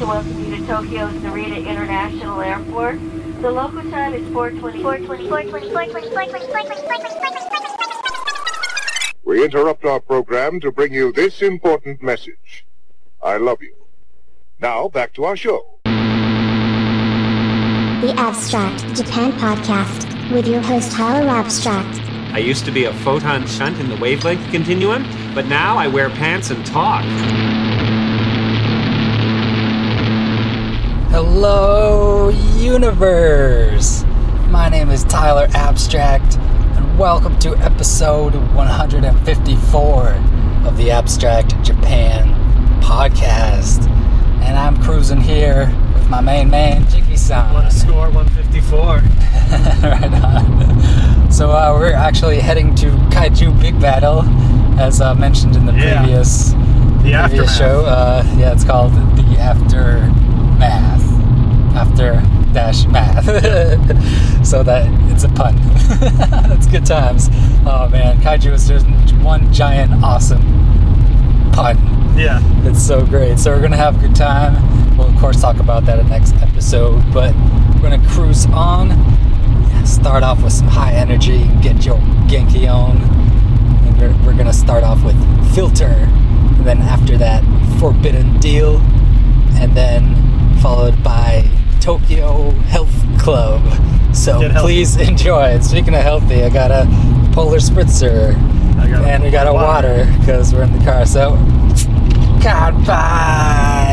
to welcome you to Tokyo's Narita International Airport. The local time is 420. 420. 420. 420. 420. We interrupt our program to bring you this important message. I love you. Now, back to our show. The Abstract Japan Podcast with your host Tyler Abstract. I used to be a photon shunt in the wavelength continuum, but now I wear pants and talk. Hello, universe! My name is Tyler Abstract, and welcome to episode 154 of the Abstract Japan podcast. And I'm cruising here with my main man, Jiggy san. What a score, 154. right on. So uh, we're actually heading to Kaiju Big Battel, as uh, mentioned in the Yeah. previous, The previous aftermath. show. Uh, yeah, it's called the Aftermath. After dash math. so that it's a pun. it's good times. Oh man, Kaiju is just one giant awesome pun. Yeah. It's so great. So we're gonna have a good time. We'll of course talk about that in the next episode, but we're gonna cruise on. Start off with some high energy, get your Genki on. And we're, we're gonna start off with Filter, and then after that, Forbidden Deal, and then followed by Tokyo Health Club. So please enjoy. It. Speaking of healthy, I got a Polar Spritzer, I got a and we got a water. water because we're in the car. So Goodbye.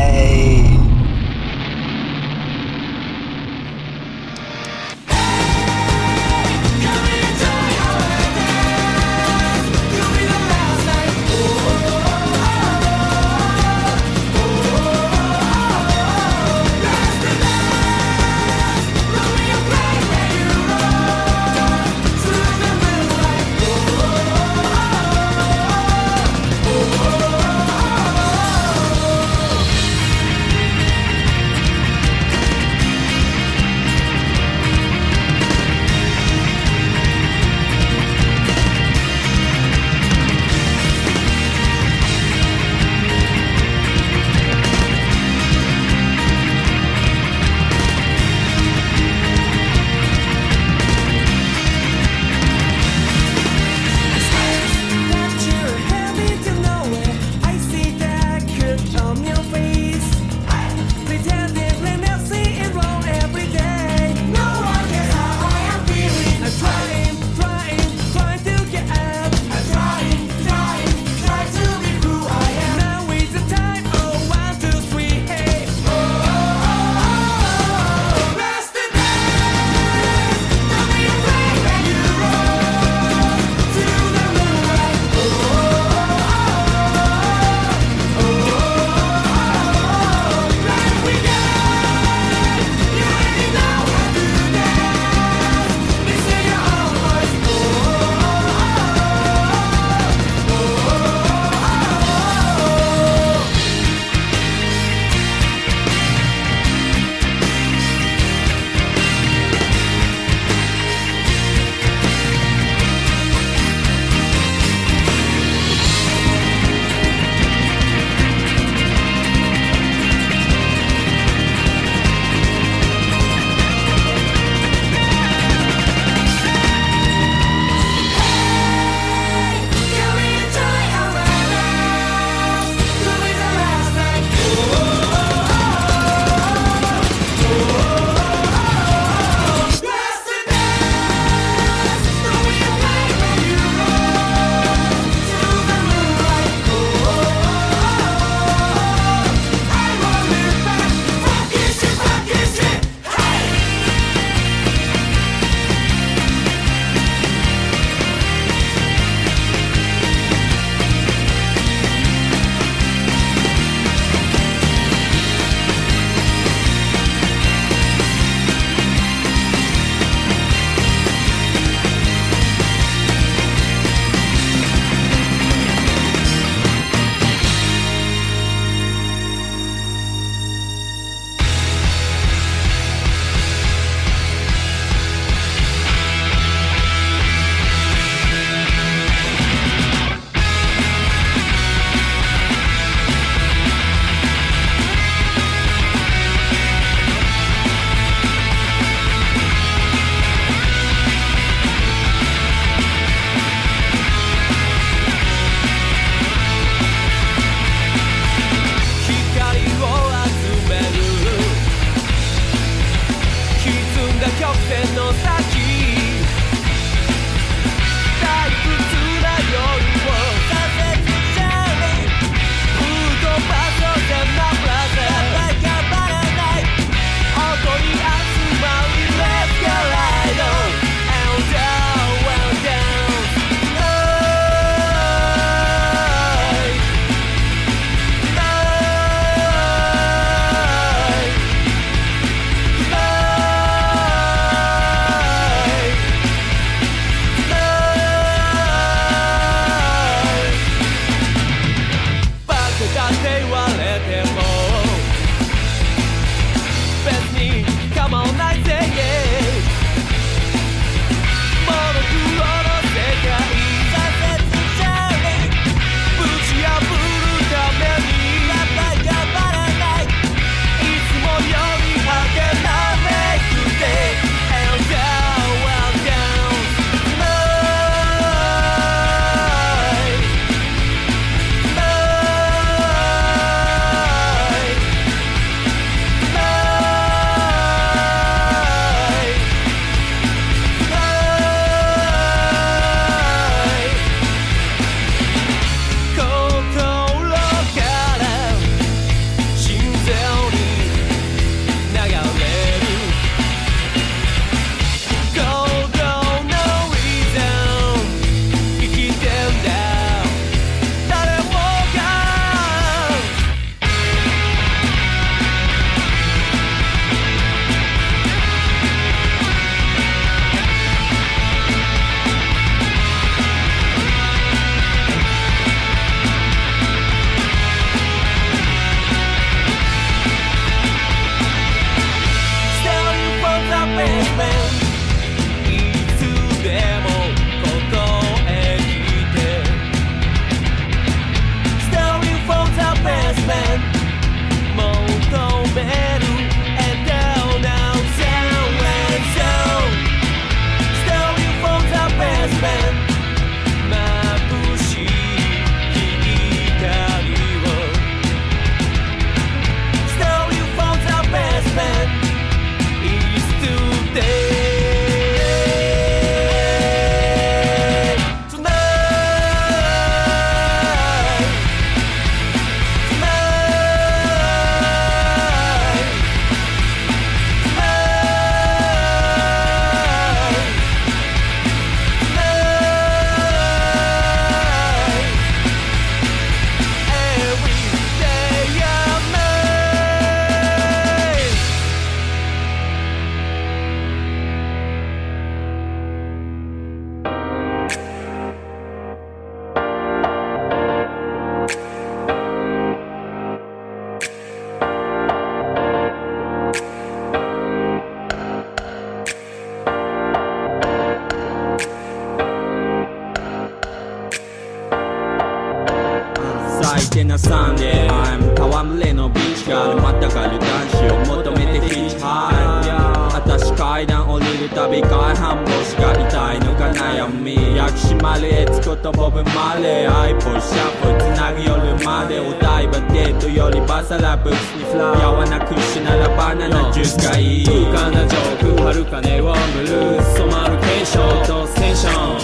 場デートよりバサラブースにフライやわなくしならバナナジュースがいい空間なジョークはるかネオンブルース染まる継承とステーション。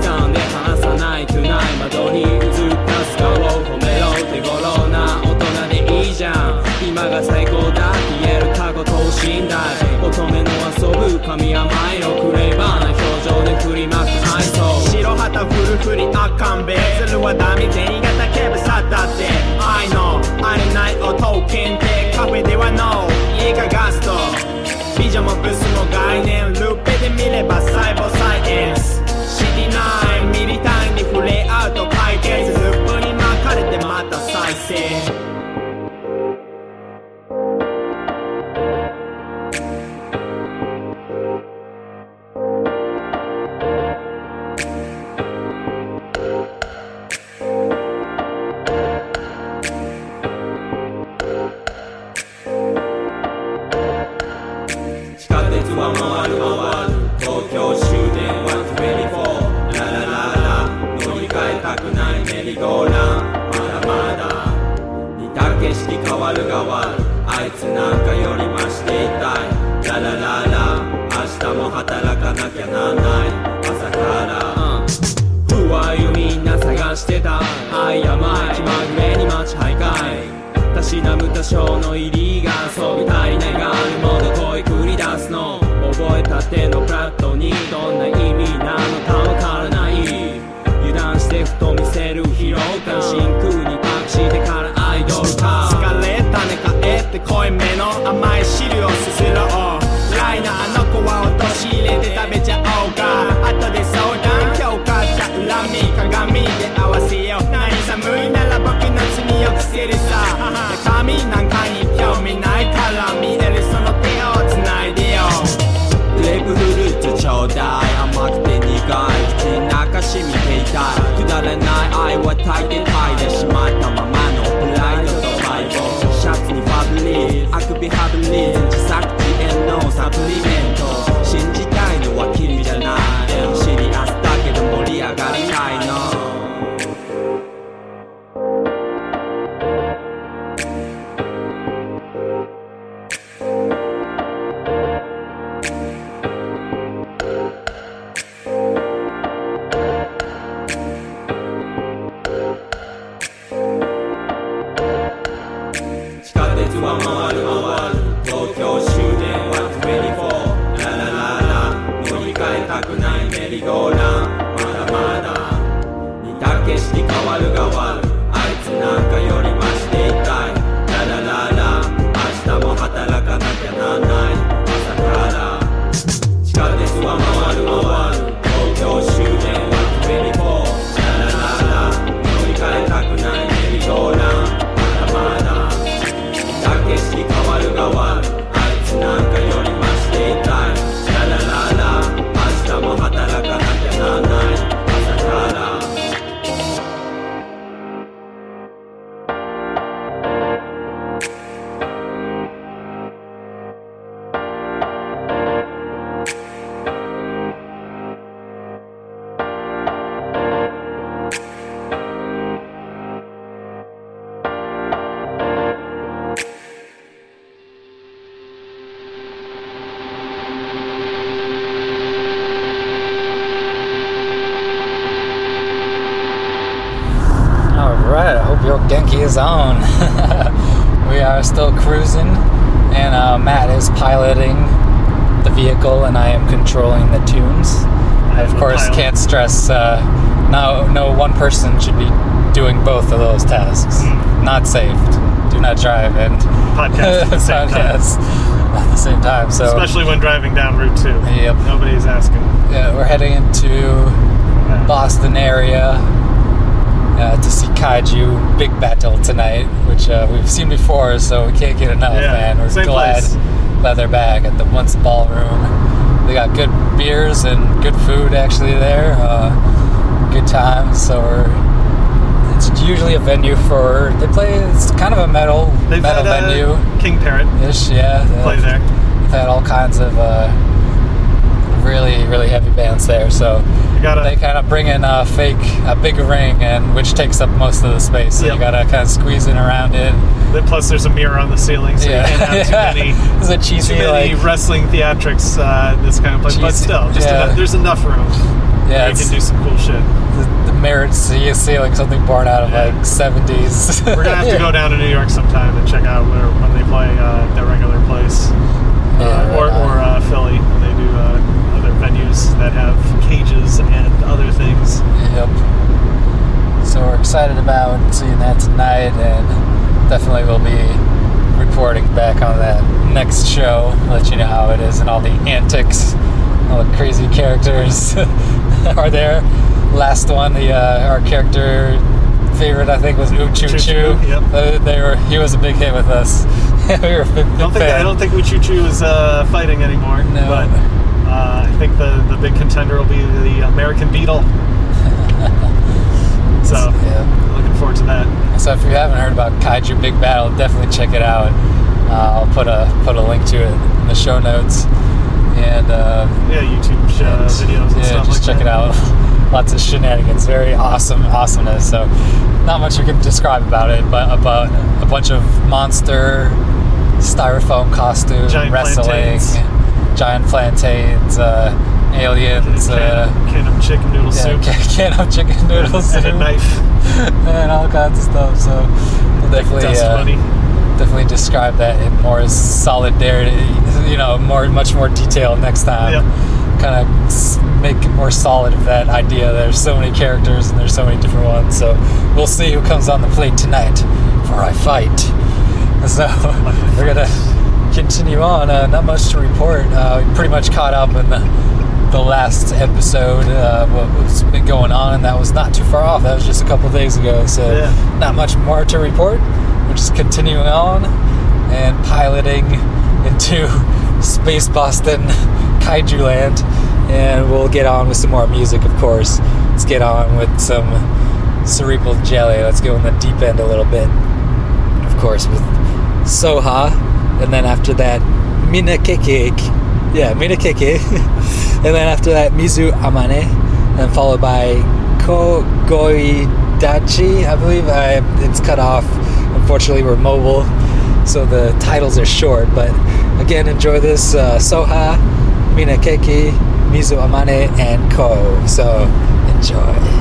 掴んで離さない Tonight 窓に映ったスカを褒めろ手頃な大人でいいじゃん。今が最高だ言える過去等身大。乙女の遊ぶ神甘いのクレイバーな表情で振りまく白旗フルフリ赤んべずるはダメ銭形警部さったって。I know あれない音検定カフェでは No 家がガスト。美女もブスも概念。ルーペで見れば細胞サイエンス。多少の入りが遊び足りないがあるもの恋繰り出すの。覚えたてのプラットにどんな意味なのかわからない。油断してふと見せる疲労感真空に託してからアイドルか。疲れたねかえって濃い。めの甘い汁をすすろう。Genki is on. we are still cruising, and uh, Matt is piloting the vehicle, and I am controlling the tunes. I, of course, pilot. can't stress uh, no, no one person should be doing both of those tasks. Not safe. Do not drive and. Podcast at the same time. at the same time. So, Especially when driving down Route 2. Yep. Nobody's asking. yeah, we're heading into Boston area uh, to see Kaiju Big Battel tonight, which uh, we've seen before, so we can't get enough, Yeah, man. We're glad, place. glad they're back at the Once Ballroom. They got good beers and good food actually there. Uh, good times, so we're It's usually a venue for they play. It's kind of a metal They've metal had, uh, venue King Parrot ish. Yeah, play there. They've had all kinds of uh, really really heavy bands there. So gotta they kind of bring in a fake a big ring and which takes up most of the space. So Yep. you gotta kind of squeeze in around it. Then plus there's a mirror on the ceiling, so yeah, you can't have too many a cheesy too many like wrestling theatrics. Uh, this kind of place, but still, just yeah. enough, there's enough room. yeah. you can do some cool shit. the, the mirrored ce- ceiling, something born out of Yeah. like 70s. We're gonna have to go down to New York sometime and check out where when they play uh, their regular place, Yeah, uh, or or uh, Philly when they do uh, venues that have cages and other things. Yep. So we're excited about seeing that tonight, and definitely we'll be reporting back on that next show. Let you know how it is and all the antics, all the crazy characters are there. Last one, the uh, our character favorite, I think, was Ooh Choo Choo yep. Uh, they were. He was a big hit with us. we were a big, I don't think I don't think we Choo Choo is uh, fighting anymore. No. But uh, I think the the big contender will be the American Beetle. so Yeah. looking forward to that. So if you haven't heard about Kaiju Big Battel, definitely check it out. Uh, I'll put a put a link to it in the show notes, and uh, Yeah, YouTube uh, and, videos and yeah, stuff just like check that. it out. Lots of shenanigans, very awesome awesomeness. So not much we can describe about it, but about a bunch of monster styrofoam costumes, Giant wrestling, plantains. Giant plantains, uh, aliens, Can, uh, can of chicken noodle yeah, soup can, can of chicken noodle soup, and a knife. and all kinds of stuff. So we'll definitely uh, definitely describe that in more solidarity, you know, more much more detail next time. Yep. Kind of make it more solid of that idea. There's so many characters and there's so many different ones. So we'll see who comes on the plate tonight for I fight. So we're gonna continue on. Uh, not much to report. Uh, we pretty much caught up in the the last episode, uh, what's been going on, and that was not too far off. That was just a couple days ago. So Yeah. not much more to report. We're just continuing on and piloting into Space Boston, Kaiju Land, and we'll get on with some more music, of course. Let's get on with some cerebral jelly. Let's go in the deep end a little bit, of course, with Soha, and then after that, Mina Keke. Yeah, Mina Keke. and then after that, Mizu Amane, and followed by Ko Kogoidachi, I believe. I, it's cut off. Unfortunately, we're mobile, so the titles are short. But again, enjoy this uh, Soha, Mina Keke, Mizu Amane, and Ko. So enjoy.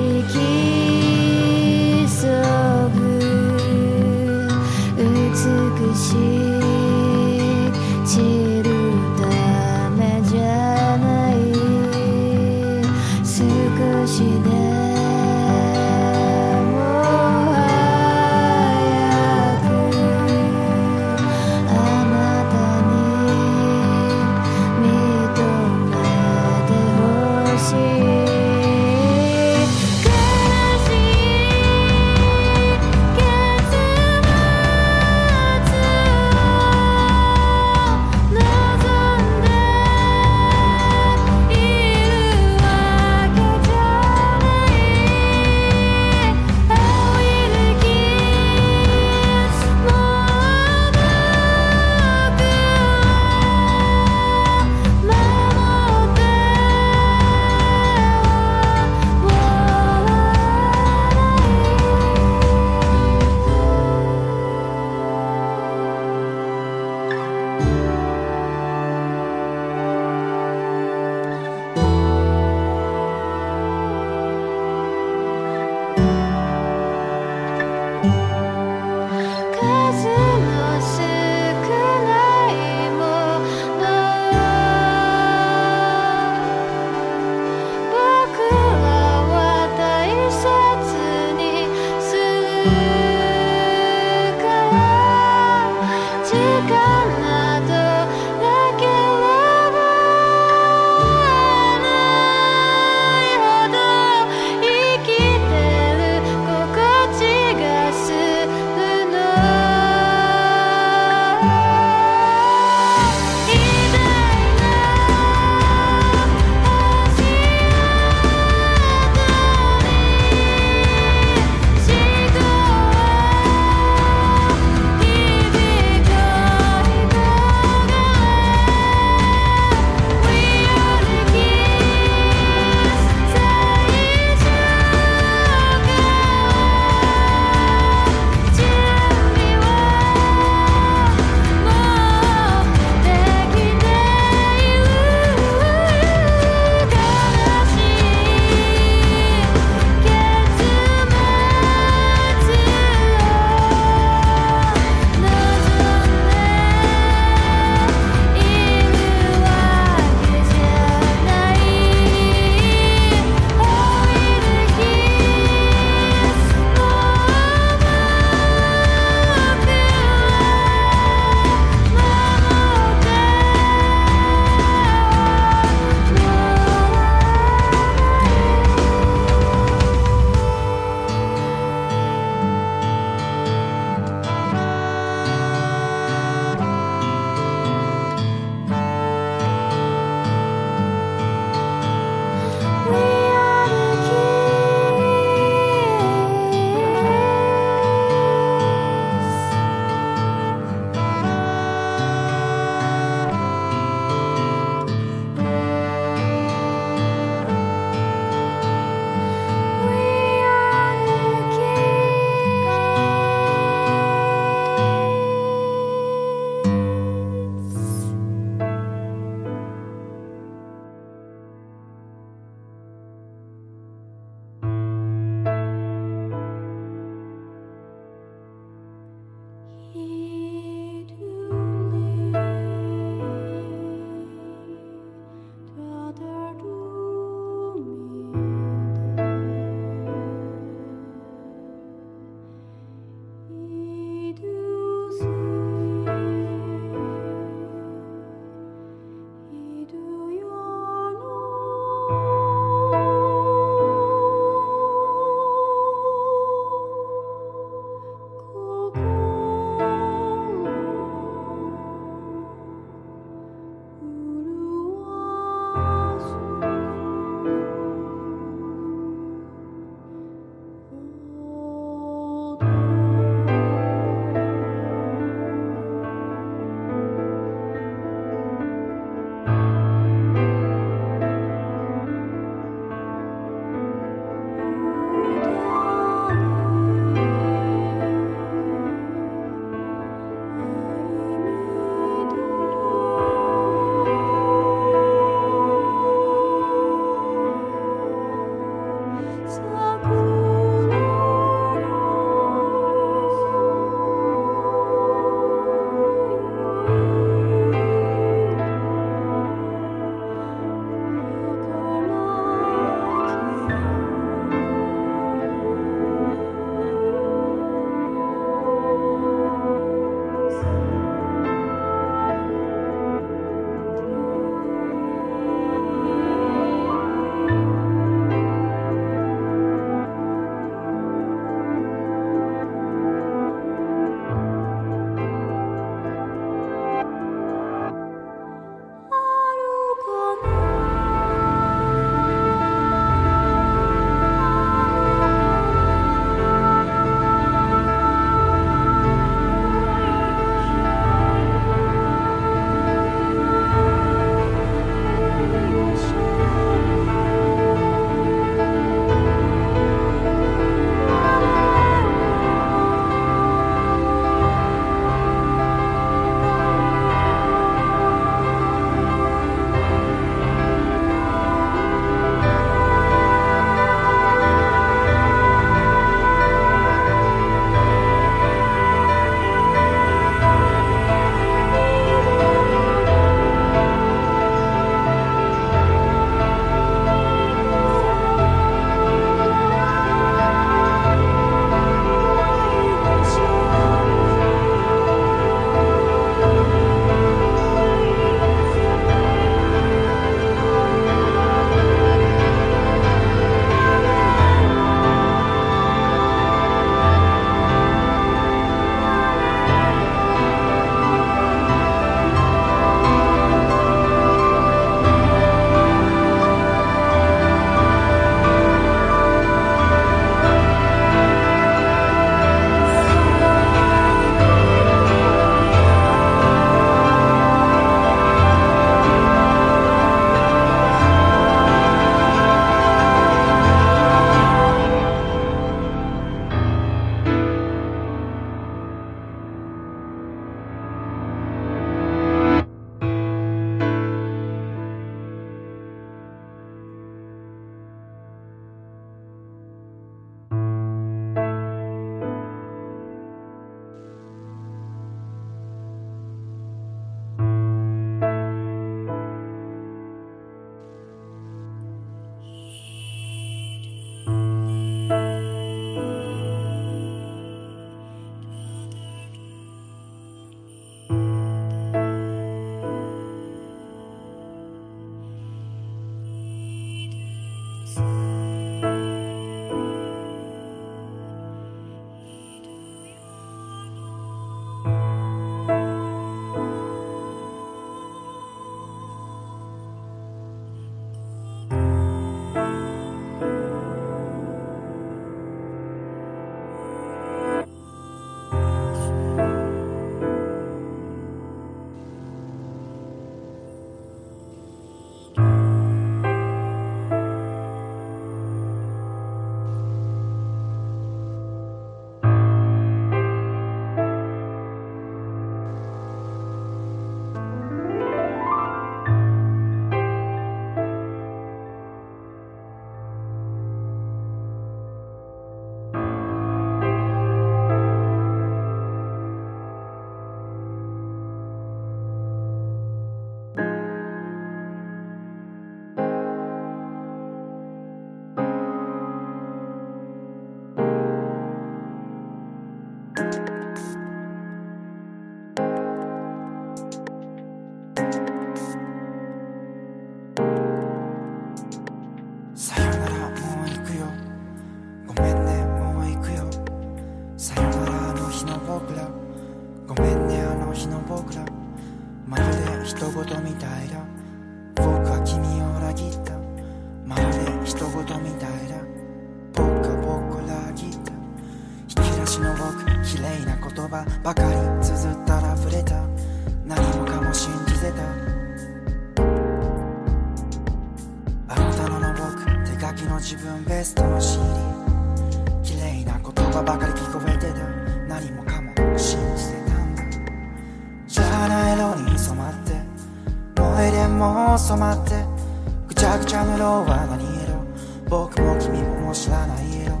ぐちゃぐちゃの色は何色僕も君ももう知らない色。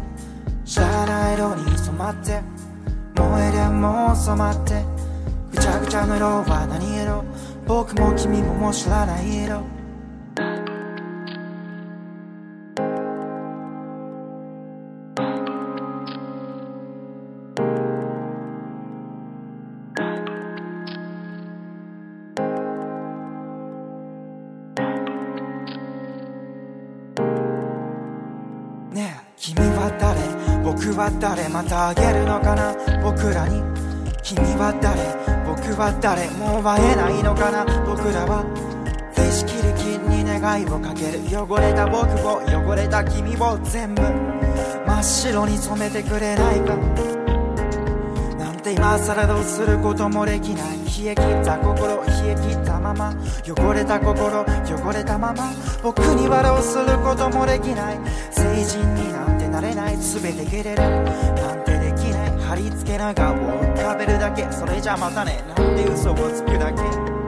知らない色に染まって。燃えでもう染まって。ぐちゃぐちゃの色は何色僕も君ももう知らない色。は誰またあげるのかな？僕らに。君は誰？僕は誰？もう会えないのかな？僕らは。フェイスキルキに願いをかける。汚れた僕を汚れた君を全部。真っ白に染めてくれないか。なんて今更どうすることもできない。冷え切った心冷え切ったまま。汚れた心汚れたまま。僕にはどうすることもできない。成人になんてなれない全て蹴れる。なんてできない。貼り付けながらを浮かべるだけ。それじゃまたね。なんて嘘をつくだけ。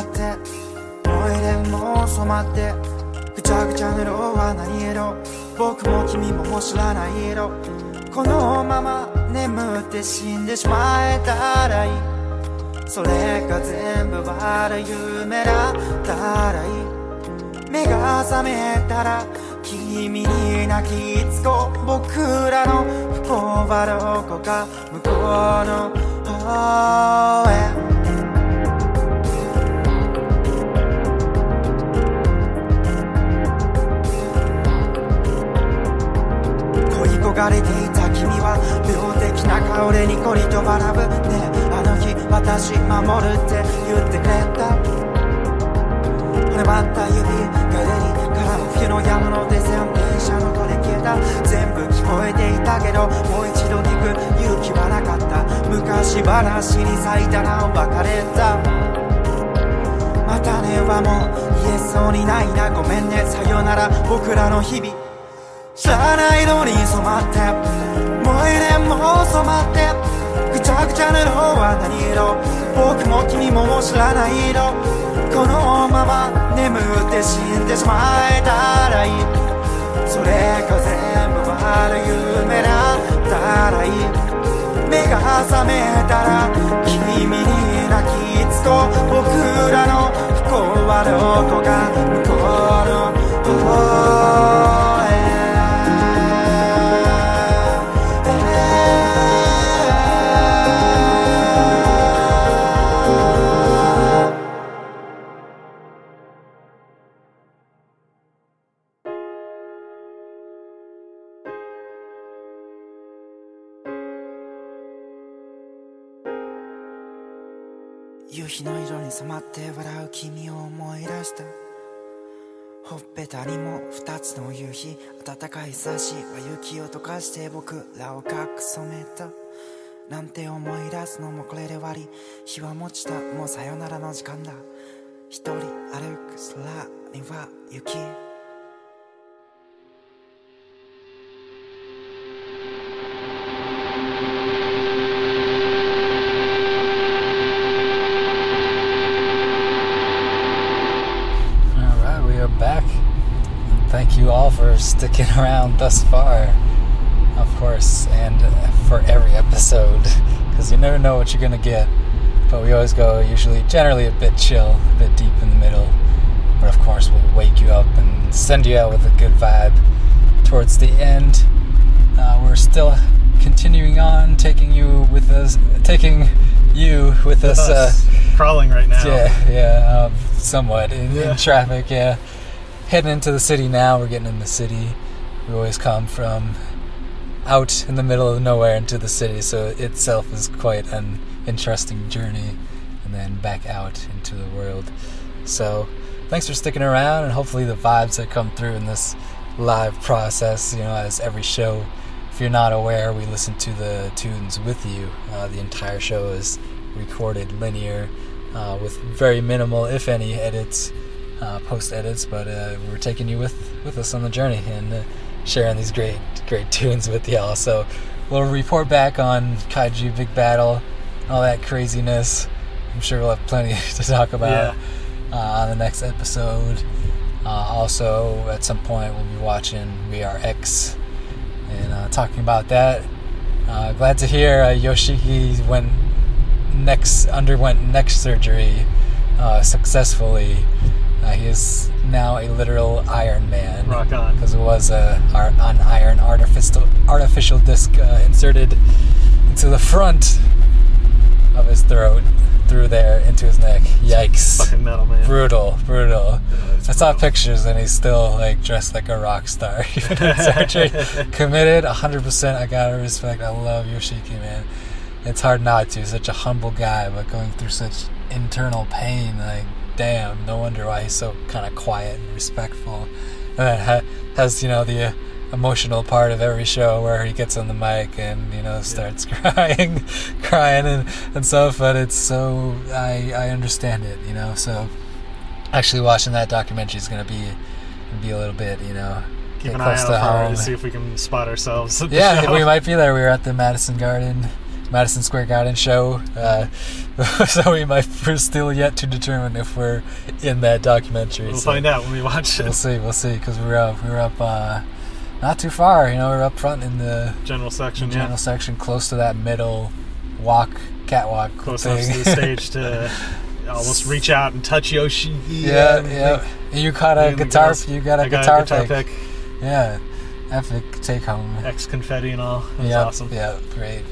って。燃えでも染まって。ぐちゃぐちゃの色は何色？僕も君ももう知らない色。このまま眠って死んでしまえたらいい。それが全部悪い夢だったらいい。目が覚めたら君に泣きつこう。僕らの不幸はどこか向こうの方へ。れていた君は病的な顔でニコリと笑ぶ。ねあの日私守るって言ってくれた。骨ばった指がれにからの冬の山の手線電車の音で消えた。全部聞こえていたけどもう一度聞く勇気はなかった。昔話に咲いたな別れた。またねはもう言えそうにないな。ごめんね。さよなら。僕らの日々。知らない色に染まって燃えでも染まってぐちゃぐちゃな色は何色？僕も君も知らない色。このまま眠って死んでしまえたらいい。それが全部悪い夢だったらいい。目が覚めたら君に泣きつこう。僕らの不幸はどこか向こうの夕日の色に染まって笑う君を思い出した。ほっぺたにも二つの夕日暖かい差しは雪を溶かして僕らをかく染めた。なんて思い出すのもこれで終わり。日は落ちたもうさよならの時間だ。一人歩く空には雪。Sticking around thus far, of course, and uh, for every episode, because you never know what you're gonna get. But we always go usually, generally a bit chill, a bit deep in the middle. But of course, we'll wake you up and send you out with a good vibe towards the end. Uh, we're still continuing on, taking you with us, taking you with us. Uh, crawling right now. yeah, yeah, um, somewhat in, Yeah. in traffic. Yeah, heading into the city now. We're getting in the city. We always come from out in the middle of nowhere into the city, so itself is quite an interesting journey, and then back out into the world. So, thanks for sticking around, and hopefully the vibes that come through in this live process, you know, as every show. If you're not aware, we listen to the tunes with you. Uh, the entire show is recorded linear uh, with very minimal, if any, edits, uh, post edits. But uh, we're taking you with with us on the journey and uh, sharing these great great tunes with y'all. So we'll report back on Kaiju Big Battel, all that craziness. I'm sure we'll have plenty to talk about uh, on the next episode. Uh, also, at some point, we'll be watching We Are X and uh, talking about that. Uh, glad to hear uh, Yoshiki went next underwent neck surgery uh, successfully. Uh, he is now a literal Iron Man. Rock on. Because it was a, an iron artificial artificial disc uh, inserted into the front of his throat, through there into his neck. Yikes! Fucking metal man. Brutal, brutal. it's I saw brutal. pictures and he's still like dressed like a rock star. Surgery, committed, 100%. I gotta respect. I love Yoshiki, man. It's hard not to. Such a humble guy, but going through such internal pain, like damn. No wonder why he's so kind of quiet and respectful. And ha- has you know the uh, emotional part of every show where he gets on the mic and you know starts crying, crying and and stuff. But it's so I I understand it, you know. So actually watching that documentary is gonna be gonna be a little bit, you know. Keep an eye out to for to see if we can spot ourselves. Yeah, we might be there. We were at the Madison Garden, Madison Square Garden show, uh, so we might. We're still yet to determine if we're in that documentary. We'll so find out when we watch it. We'll see. We'll see. Because we're up. We're up. Uh, not too far. You know, we we're up front in the General section, general yeah. section, close to that middle walk, catwalk Close thing. enough to the stage to almost reach out and touch Yoshi. yeah, yeah. And you got a guitar. You got a I got guitar, a guitar pick. pick. Yeah, epic take home. X confetti and all. It was yeah, awesome. Yeah, great.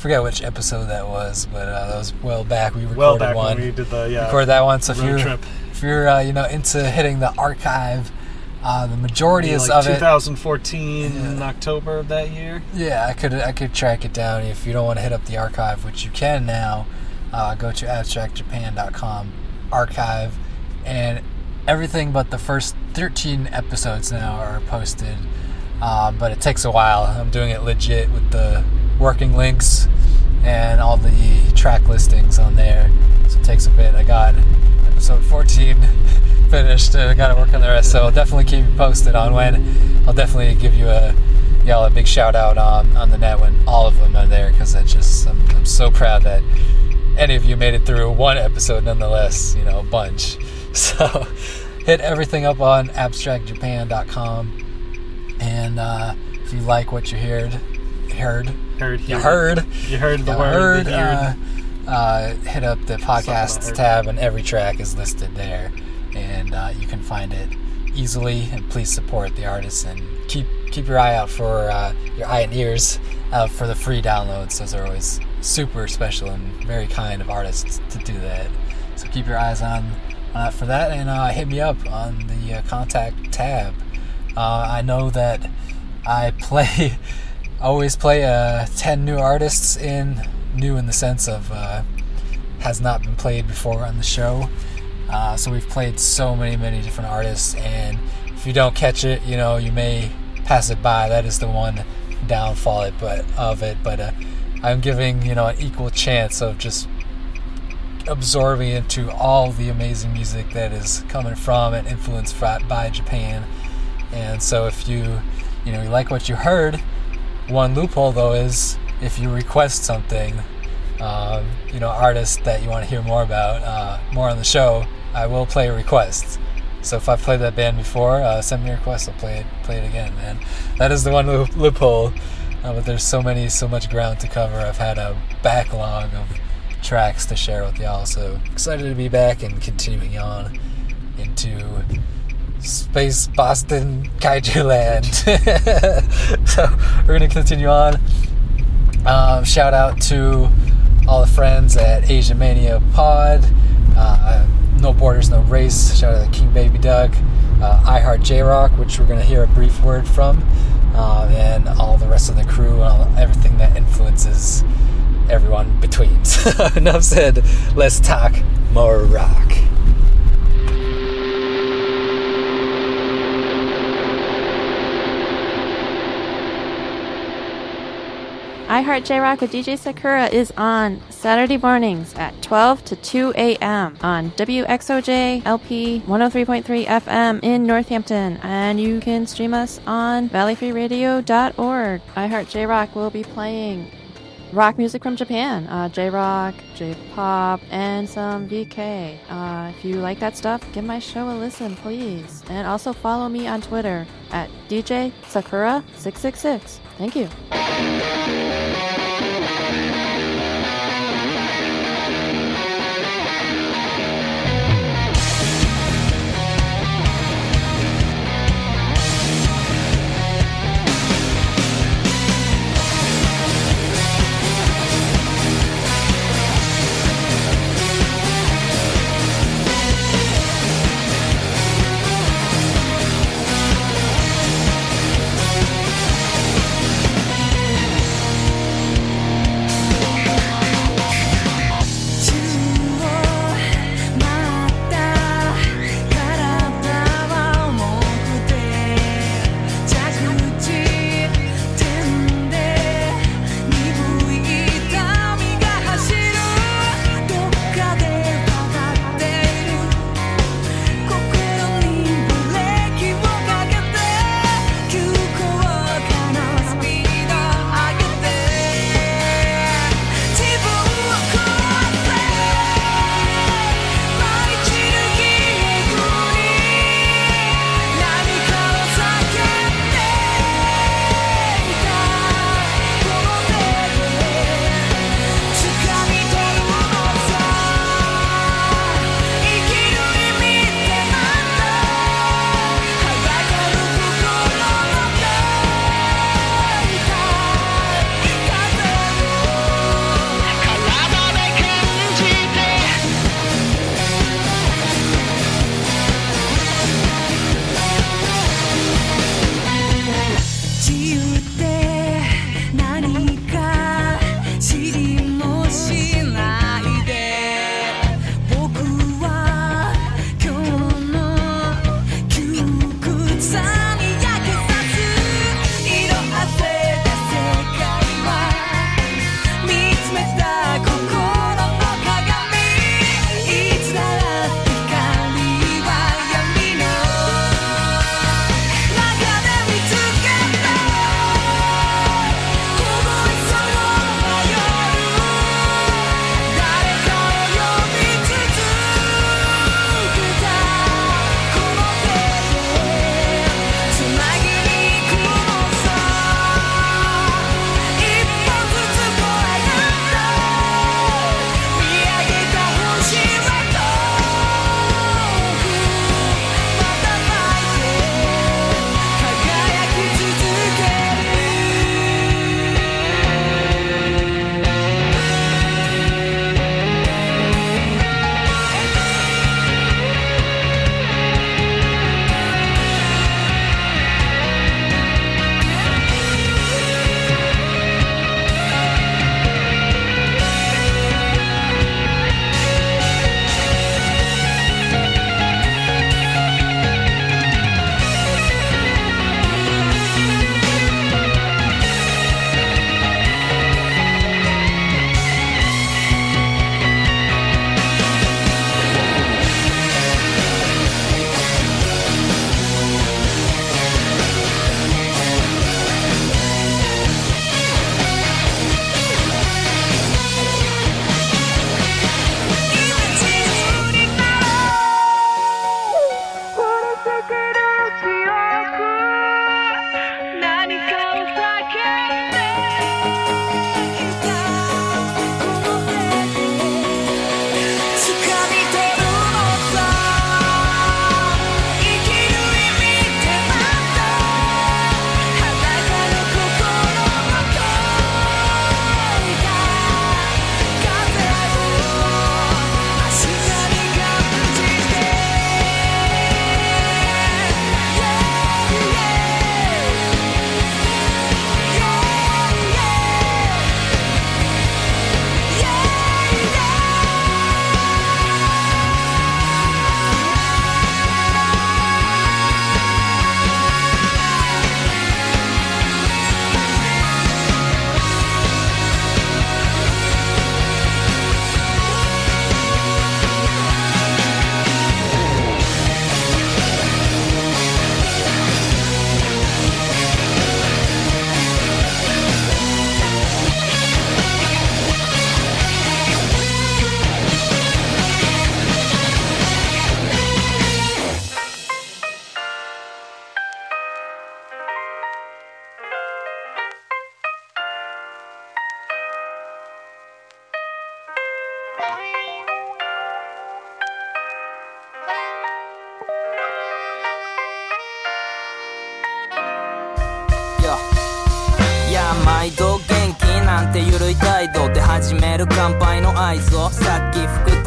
Forget which episode that was, but uh, that was well back. We recorded Well back one. when we did the yeah recorded that one. So if you're trip. if you're uh, you know into hitting the archive, uh, the majority Maybe is like of it. 2014 in October of that year. Yeah, I could I could track it down if you don't want to hit up the archive, which you can now. Uh, go to abstractjapan.com archive, and everything but the first 13 episodes now are posted. Um, but it takes a while. I'm doing it legit with the working links and all the track listings on there, so it takes a bit. I got episode 14 finished, I got to work on the rest. So I'll definitely keep you posted on when. I'll definitely give you a y'all a big shout out on on the net when all of them are there because just I'm, I'm so proud that any of you made it through one episode nonetheless. You know, a bunch. So hit everything up on abstractjapan.com, and uh, if you like what you heard, heard, Heard you heard, You heard the you word. heard, the uh, uh, hit up the podcast tab, and every track is listed there, and uh, you can find it easily. And please support the artists and keep keep your eye out for uh, your eye and ears for the free downloads. Those are always super special and very kind of artists to do that. So keep your eyes on uh, for that, and uh, hit me up on the uh, contact tab. Uh, I know that I play, always play uh, 10 new artists in, new in the sense of uh, has not been played before on the show. Uh, so we've played so many, many different artists, and if you don't catch it, you know, you may pass it by. That is the one downfall it, but of it. But uh, I'm giving you know an equal chance of just absorbing into all the amazing music that is coming from and influenced by Japan. And so if you, you know, you like what you heard, one loophole though is if you request something, um, you know, artists that you want to hear more about, uh, more on the show, I will play requests. So if I've played that band before, uh, send me a request. I'll play it, play it again, man. That is the one loop- loophole. Uh, but there's so many, so much ground to cover. I've had a backlog of tracks to share with y'all. So excited to be back and continuing on into Space Boston Kaiju Land. so we're gonna continue on. Um, shout out to all the friends at Asia Mania Pod. Uh, no Borders, No Race. Shout out to King Baby Doug. Uh, I Heart J Rock, which we're going to hear a brief word from. Uh, and all the rest of the crew and all, everything that influences everyone between. Enough said. Let's talk more rock. I Heart J Rock with DJ Sakura is on Saturday mornings at 12 to 2 a.m. on WXOJ LP 103.3 FM in Northampton. And you can stream us on valleyfreeradio.org. I Heart J Rock will be playing rock music from Japan uh, J Rock, J Pop, and some VK. Uh, if you like that stuff, give my show a listen, please. And also follow me on Twitter at DJ Sakura666. Thank you.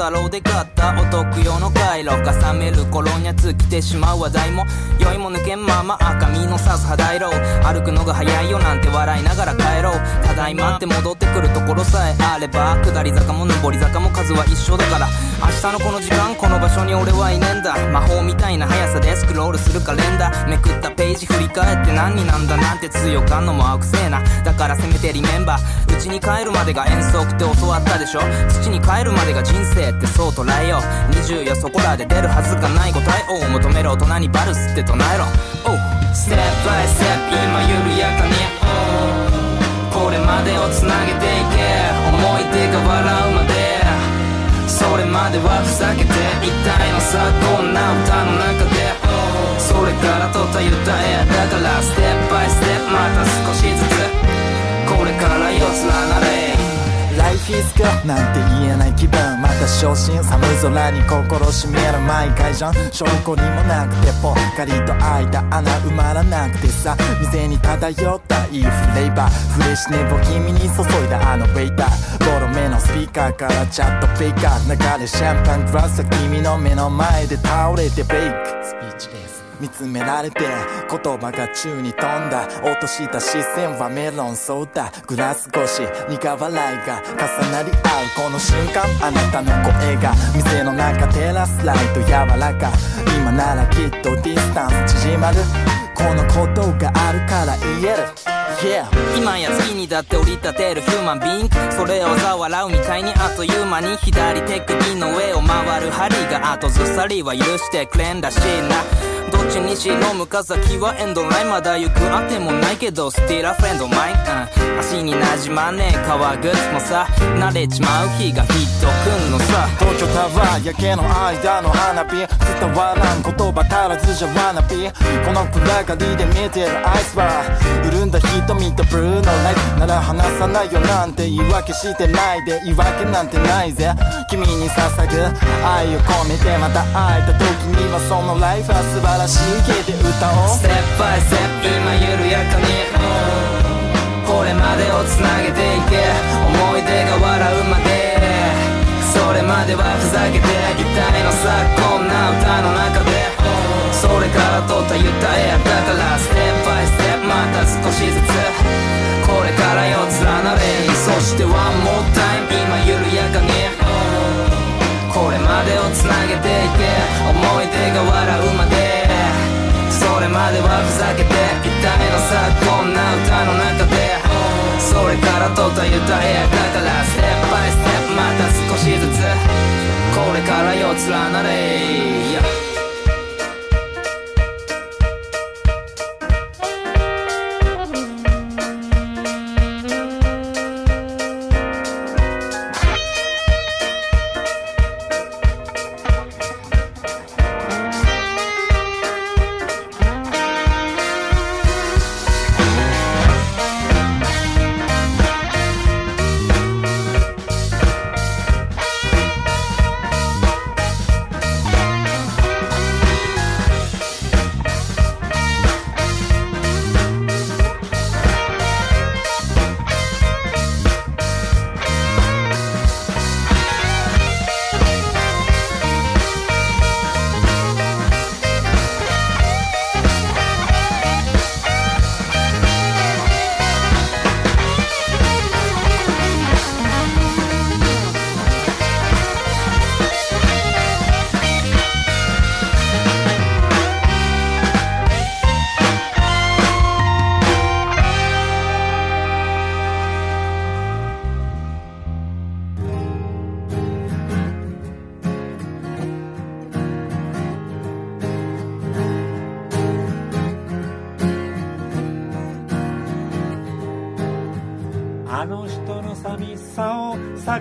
太郎で買ったお得用の回路重める頃には尽きてしまう話題も酔いも抜けんまま赤身のさす肌色歩くのが早いよなんて笑いながら帰ろ。うただいまって戻ってくるところさえあれば下り坂も上り坂も数は一緒だから。明日のこの時間この場所に俺はいねんだ。魔法みたいな速さでスクロールするカレンダーめくったページ振り返って何になんだなんて強かんのも青くせえな。だからせめてリメンバー。家に帰るまでが遠足って教わったでしょ土に帰るまでが人生ってそう捉えよう。20やそこらで出るはずがない答えを求める大人にバルスって唱えろ。Oh ステップバイステップ今緩やかに Oh これまでをつなげていけ。思い出が笑うまで。それまではふざけていたいのさ。こんな歌の中で。それからとた歌え。だからステップバイステップまた少しずつ。これから夜空なれ。Life is good なんて言えない気分。また昇進寒空に心しめる毎回じゃん。証拠にもなくてぽっかりと開いた穴埋まらなくて。さ店に漂ったいいフレーバー。フレッシュネボ君に注いだあのウェイター。ボロめのスピーカーからチャットペイカー流れシャンパングラスは君の目の前で倒れてベイク。スピーチ見つめられて言葉が宙に飛んだ落とした視線はメロンソーダグラス越し苦笑いが重なり合うこの瞬間。あなたの声が店の中テラスライト柔らか。今ならきっとディスタンス縮まるこのことがあるから言える。Yeah 今や月にだって降り立てるヒューマンビン。それをざ笑うみたいにあっという間に左手首の上を回る針が後ずさりは許してくれんらしいな。どっちにしろ向か先はエンドライン。まだ行くあてもないけどスティーラフレンドマイン、足になじまねえ革靴もさ慣れちまう日がヒットくんのさ。東京タワー夜景の間の花火伝わらん言葉足らずじゃわなび。この暗がりで見てるアイスは潤んだ瞳とブルーのライトなら離さないよなんて言い訳してないで言い訳なんてないぜ。君に捧ぐ愛を込めてまた会えた時にはそのライフは素晴らしい系で歌おう。ステップバイステップ今緩やかに。これまでをつなげていけ。思い出が笑うまで。それまではふざけていたいのさこんな歌の中で。それからとった歌えだからステップバイステップまた少しずつ。これから夜連なれ。そしてワンモータイム。今緩やかに。これまでをつなげていけ。思い出が笑うまで。それまではふざけていたいのさこんな歌の中で。それからとった歌え。だからステップバイステップまた少しずつ。これから夜連なれ。Yeah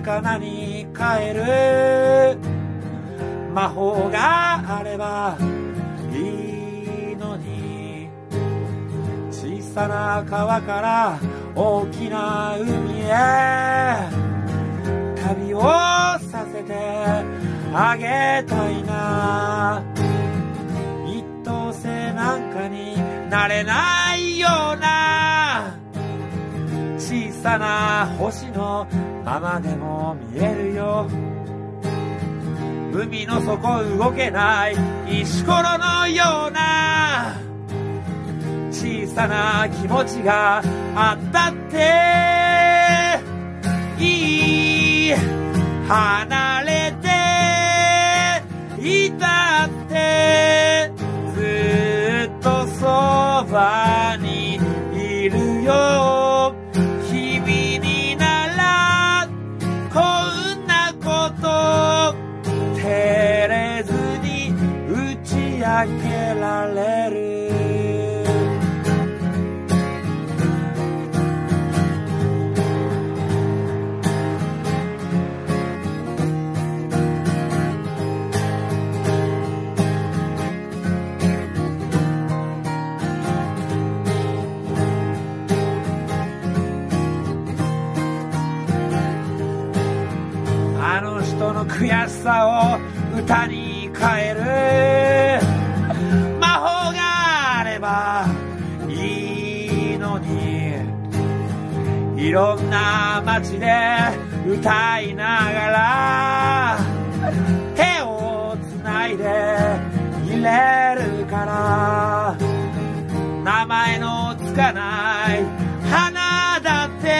魚に変える魔法があればいいのに小さな川から大きな海へ旅をさせてあげたいな。一等星なんかになれないような。小さな星のままでも見えるよ。海の底動けない石ころのような小さな気持ちがあったっていい離れていたってずっとそばにいるよ。れる。あの人の悔しさを歌に変える。ろんな街で歌いながら手をつないでいれるから名前のつかない花だって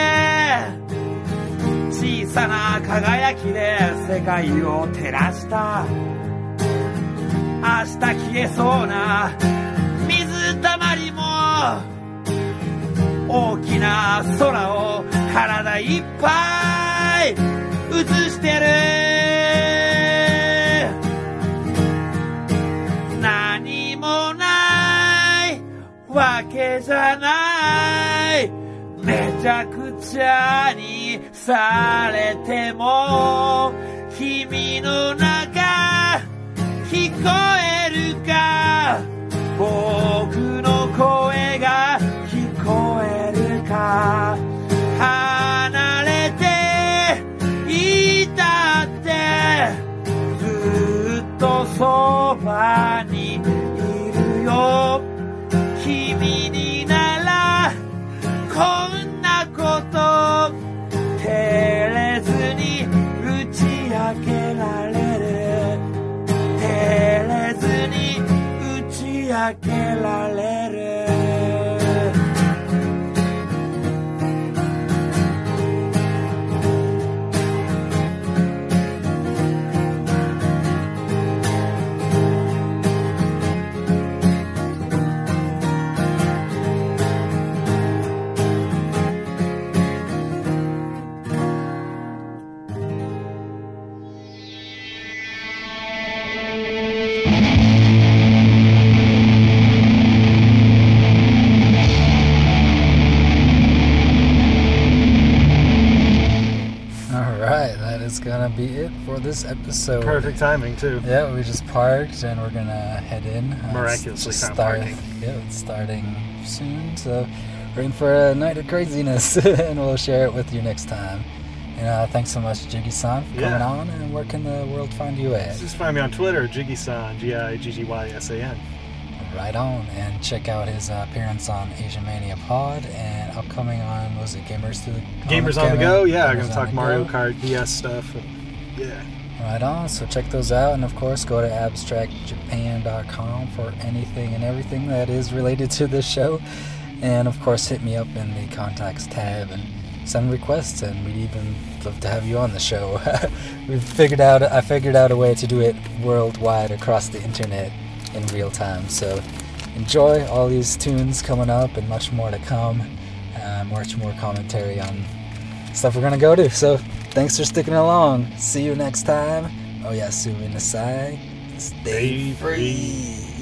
小さな輝きで世界を照らした。明日消えそうな水たまりも。大きな空を体いっぱい映してる何もないわけじゃない。めちゃくちゃにされても君の中聞こえるか。僕の声離れていたってずっとそばにいるよ。君にならこんなこと照れずに打ち明けられる。照れずに打ち明けられる。Gonna be it for this episode. Perfect timing too. Yeah, we just parked and we're gonna head in. Uh, Miraculously just found start- parking. Yeah, it's starting soon, so we're in for a night of craziness, and we'll share it with you next time. And uh, thanks so much, Jiggy-san, for coming Yeah. on. And where can the world find you at? Just find me on Twitter, Jiggy-san, G-I-G-G-Y-S-A-N. Right on, and check out his uh, appearance on Asian Mania Pod and upcoming on was it Gamers to the Gamers on the go, yeah. I'm gonna talk Mario Go. Kart DS stuff. yeah. Right on. So check those out, and of course, go to abstractjapan.com for anything and everything that is related to this show. And of course, hit me up in the contacts tab and send requests, and we'd even love to have you on the show. We've figured out I figured out a way to do it worldwide across the internet in real time. So enjoy all these tunes coming up, and much more to come. Uh, much more commentary on stuff we're gonna go to. So thanks for sticking along. See you next time. Oh yeah, Sue Nasai. Stay free.